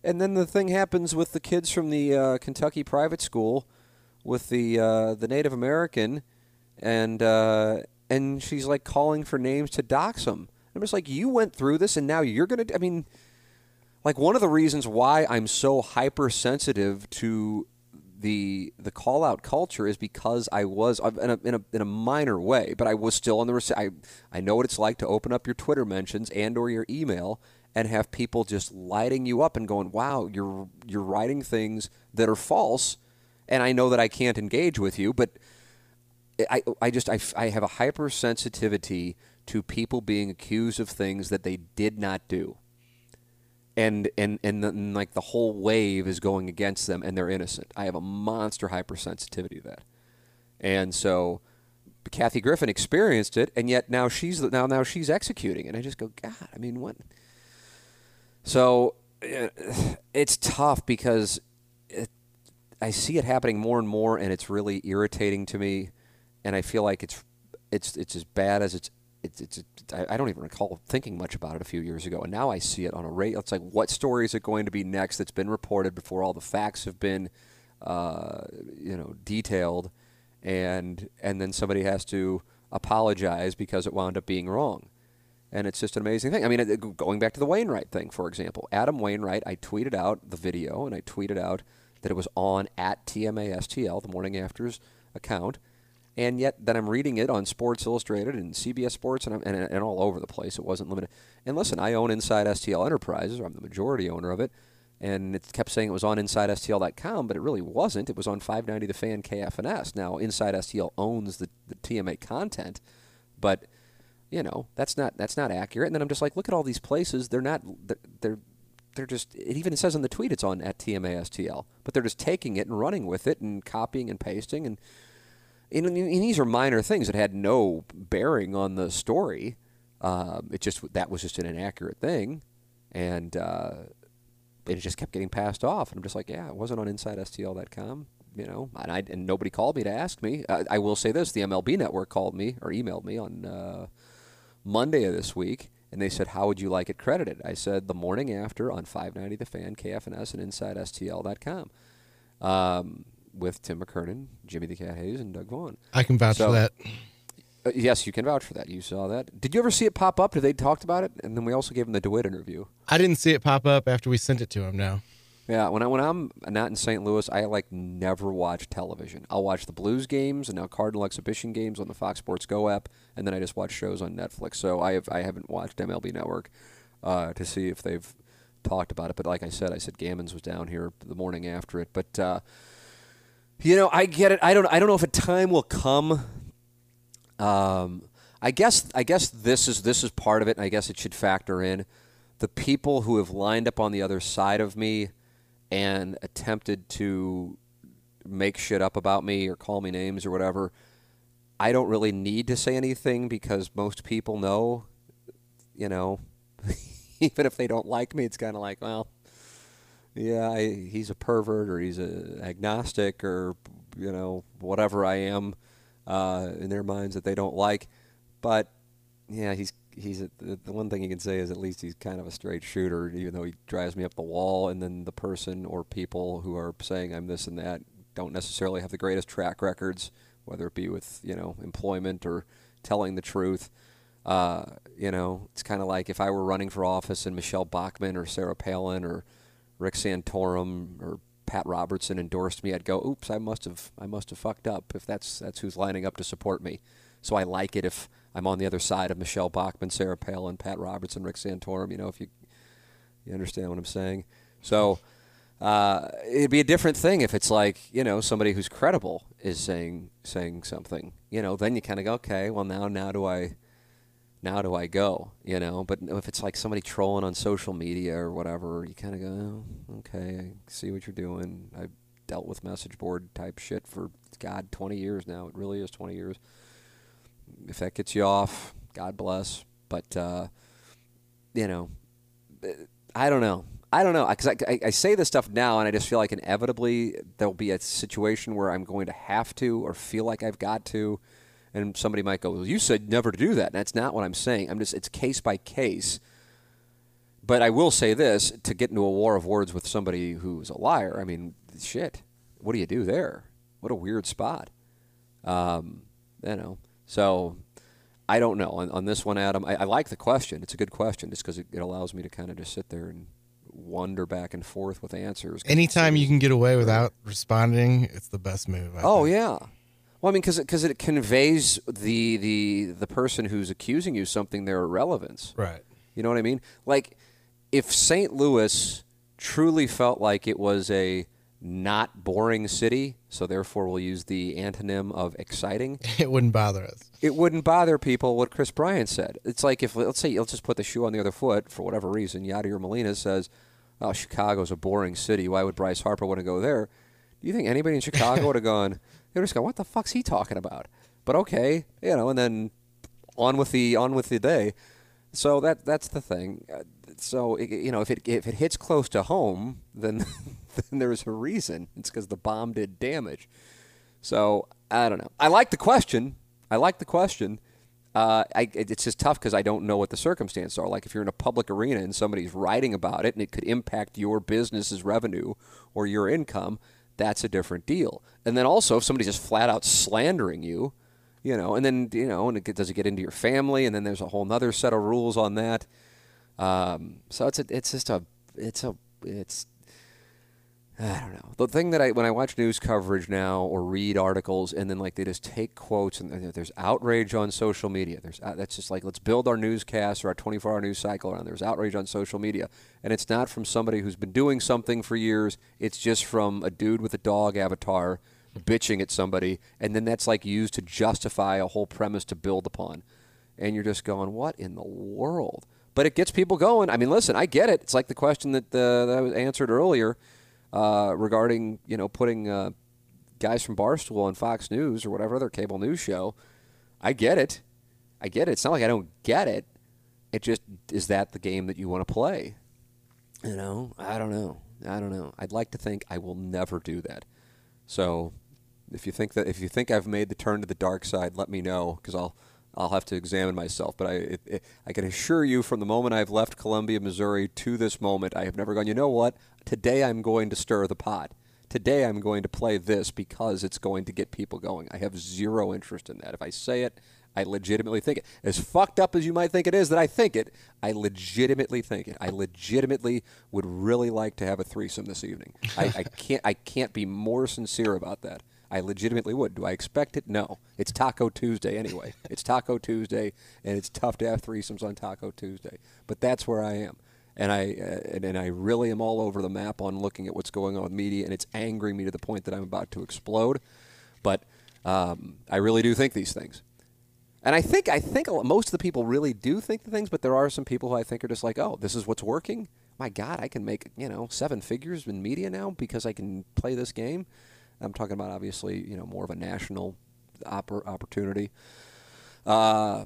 and then the thing happens with the kids from the uh, Kentucky private school with the uh, the Native American, and uh, and she's like calling for names to dox them. I'm just like, you went through this, and now you're gonna. I mean, like one of the reasons why I'm so hypersensitive to the the call out culture is because I was in a, in a, in a minor way, but I was still on the I I know what it's like to open up your Twitter mentions and or your email and have people just lighting you up and going, "Wow, you're you're writing things that are false," and I know that I can't engage with you, but I I just I, I have a hypersensitivity to people being accused of things that they did not do. And and and, the, and like the whole wave is going against them, and they're innocent. I have a monster hypersensitivity to that, and so Kathy Griffin experienced it, and yet now she's now now she's executing, and I just go, God, I mean, what? So it's tough because it, I see it happening more and more, and it's really irritating to me. And I feel like it's it's it's as bad as it's it's, it's, it's I don't even recall thinking much about it a few years ago, and now I see it on a rate. It's like, what story is it going to be next that's been reported before all the facts have been, uh, you know, detailed, and and then somebody has to apologize because it wound up being wrong and it's just an amazing thing. I mean, going back to the Wainwright thing, for example, Adam Wainwright, I tweeted out the video and I tweeted out that it was on at TMASTL, the Morning After's account, And yet, then I'm reading it on Sports Illustrated and CBS Sports and, and, and all over the place. It wasn't limited. And listen, I own Inside STL Enterprises, I'm the majority owner of it. And it kept saying it was on InsideSTL.com, but it really wasn't. It was on 590 The Fan KFNS. Now, Inside STL owns the, the TMA content, but you know that's not that's not accurate. And then I'm just like, look at all these places. They're not. They're, they're just it even says in the tweet it's on at TMASTL, but they're just taking it and running with it and copying and pasting and and, and these are minor things that had no bearing on the story. Um, it just that was just an inaccurate thing, and uh, it just kept getting passed off. And I'm just like, yeah, it wasn't on InsideSTL.com, you know, and, I, and nobody called me to ask me. I, I will say this: the MLB Network called me or emailed me on uh, Monday of this week and they said, How would you like it credited? I said, The morning after on 590 The Fan, KFNS, and InsideSTL.com um, with Tim McKernan, Jimmy the Cat Hayes, and Doug Vaughn. I can vouch so, for that. Uh, yes, you can vouch for that. You saw that. Did you ever see it pop up? Did they talked about it? And then we also gave him the DeWitt interview. I didn't see it pop up after we sent it to him. No. Yeah, when I when I'm not in St. Louis, I like never watch television. I'll watch the Blues games and now Cardinal exhibition games on the Fox Sports Go app, and then I just watch shows on Netflix. So I have I haven't watched MLB Network uh, to see if they've talked about it. But like I said, I said Gammons was down here the morning after it. But uh, you know, I get it. I don't I don't know if a time will come. Um, I guess I guess this is this is part of it, and I guess it should factor in the people who have lined up on the other side of me and attempted to make shit up about me or call me names or whatever, I don't really need to say anything because most people know, you know, even if they don't like me, it's kind of like, well, yeah, I, he's a pervert or he's a agnostic or you know whatever I am uh, in their minds that they don't like. But yeah, he's he's a, the one thing you can say is at least he's kind of a straight shooter, even though he drives me up the wall. And then the person or people who are saying I'm this and that don't necessarily have the greatest track records, whether it be with you know employment or telling the truth. Uh, you know, it's kind of like if I were running for office and Michele Bachmann or Sarah Palin or Rick Santorum or Pat Robertson endorsed me, I'd go, "Oops, I must have I must have fucked up." If that's that's who's lining up to support me, so I like it if I'm on the other side of Michele Bachmann, Sarah Palin, Pat Robertson, Rick Santorum. You know, if you you understand what I'm saying. So uh, it'd be a different thing if it's like you know somebody who's credible is saying saying something. You know, then you kind of go, okay, well now now do I now do I go? You know, but if it's like somebody trolling on social media or whatever, you kind of go, oh, okay, I see what you're doing. I've dealt with message board type shit for God 20 years now. It really is 20 years if that gets you off, God bless. But uh, you know, I don't know. I don't know because I, I, I, say this stuff now, and I just feel like inevitably there'll be a situation where I'm going to have to, or feel like I've got to, and somebody might go, "Well, you said never to do that." And that's not what I'm saying. I'm just it's case by case. But I will say this: to get into a war of words with somebody who's a liar, I mean, shit. What do you do there? What a weird spot. Um, you know, so I don't know on, on this one, Adam. I, I, like the question. It's a good question just because it, it, allows me to kind of just sit there and wonder back and forth with answers. Anytime you can get away without responding, it's the best move. I oh think. yeah. Well, I mean, because because it conveys the the the person who's accusing you something their irrelevance. Right. You know what I mean? Like if St. Louis truly felt like it was a not boring city, so therefore we'll use the antonym of exciting. It wouldn't bother us. It wouldn't bother people what Kris Bryant said. It's like if, let's say, let's just put the shoe on the other foot for whatever reason. Yadier Molina says, oh, Chicago's a boring city. Why would Bryce Harper want to go there? Do you think anybody in Chicago would have gone, they're just going, what the fuck's he talking about? But okay, you know, and then on with the on with the day. So that that's the thing. So you know, if it if it hits close to home, then then there's a reason. It's because the bomb did damage. So I don't know. I like the question. I like the question. Uh, I, it's just tough because I don't know what the circumstances are. Like if you're in a public arena and somebody's writing about it and it could impact your business's revenue or your income, that's a different deal. And then also if somebody's just flat out slandering you, you know, and then you know, and it, does it get into your family? And then there's a whole other set of rules on that. Um, so it's a, it's just a, it's a, it's I don't know. The thing that I when I watch news coverage now or read articles and then like they just take quotes and there's outrage on social media. There's uh, that's just like let's build our newscast or our 24-hour news cycle around. There's outrage on social media, and it's not from somebody who's been doing something for years. It's just from a dude with a dog avatar bitching at somebody, and then that's like used to justify a whole premise to build upon. And you're just going, what in the world? But it gets people going. I mean, listen, I get it. It's like the question that, uh, that I was answered earlier uh, regarding you know putting uh, guys from Barstool on Fox News or whatever other cable news show. I get it. I get it. It's not like I don't get it. It just is that the game that you want to play. You know, I don't know. I don't know. I'd like to think I will never do that. So, if you think that if you think I've made the turn to the dark side, let me know because I'll I'll have to examine myself. But I, it, it, I can assure you, from the moment I've left Columbia, Missouri to this moment, I have never gone. You know what? Today I'm going to stir the pot. Today I'm going to play this because it's going to get people going. I have zero interest in that. If I say it, I legitimately think it. As fucked up as you might think it is that I think it, I legitimately think it. I legitimately would really like to have a threesome this evening. I, I can't. I can't be more sincere about that. I legitimately would. Do I expect it? No. It's Taco Tuesday anyway. it's Taco Tuesday, and it's tough to have threesomes on Taco Tuesday. But that's where I am, and I uh, and, and I really am all over the map on looking at what's going on with media, and it's angering me to the point that I'm about to explode. But um, I really do think these things. And I think I think most of the people really do think the things, but there are some people who I think are just like, oh, this is what's working. My God, I can make you know seven figures in media now because I can play this game. I'm talking about obviously, you know, more of a national oppor- opportunity. Uh,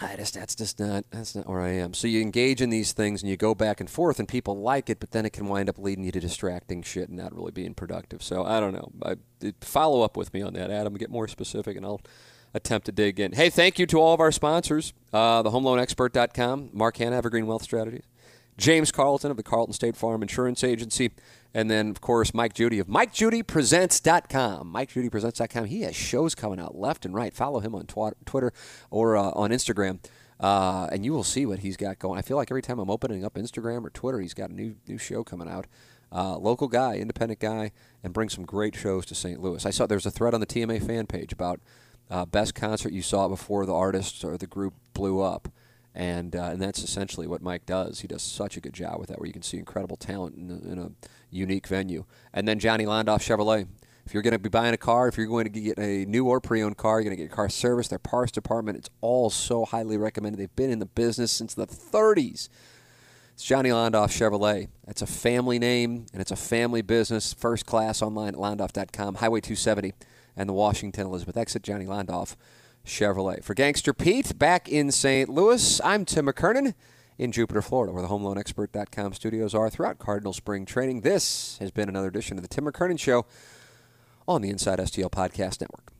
I just that's just not that's not where I am. So you engage in these things and you go back and forth, and people like it, but then it can wind up leading you to distracting shit and not really being productive. So I don't know. I, follow up with me on that, Adam. Get more specific, and I'll attempt to dig in. Hey, thank you to all of our sponsors: uh, the HomeLoanExpert.com, Mark Hanna, Evergreen Wealth Strategies, James Carlton of the Carlton State Farm Insurance Agency. And then, of course, Mike Judy of MikeJudyPresents.com. MikeJudyPresents.com. He has shows coming out left and right. Follow him on tw- Twitter or uh, on Instagram, uh, and you will see what he's got going. I feel like every time I'm opening up Instagram or Twitter, he's got a new new show coming out. Uh, local guy, independent guy, and brings some great shows to St. Louis. I saw there's a thread on the TMA fan page about uh, best concert you saw before the artist or the group blew up and uh, and that's essentially what Mike does. He does such a good job with that, where you can see incredible talent in in a unique venue. And then Johnny Londoff Chevrolet. If you're going to be buying a car, if you're going to get a new or pre-owned car, you're going to get car service. Their parts department, it's all so highly recommended. They've been in the business since the 30s. It's Johnny Londoff Chevrolet. It's a family name and it's a family business. First class online at londoff.com, Highway 270, and the Washington Elizabeth exit. Johnny Londoff Chevrolet. For Gangster Pete, back in St. Louis, I'm Tim McKernan in Jupiter, Florida, where the HomeLoanExpert.com studios are throughout Cardinal Spring Training. This has been another edition of the Tim McKernan Show on the Inside STL Podcast Network.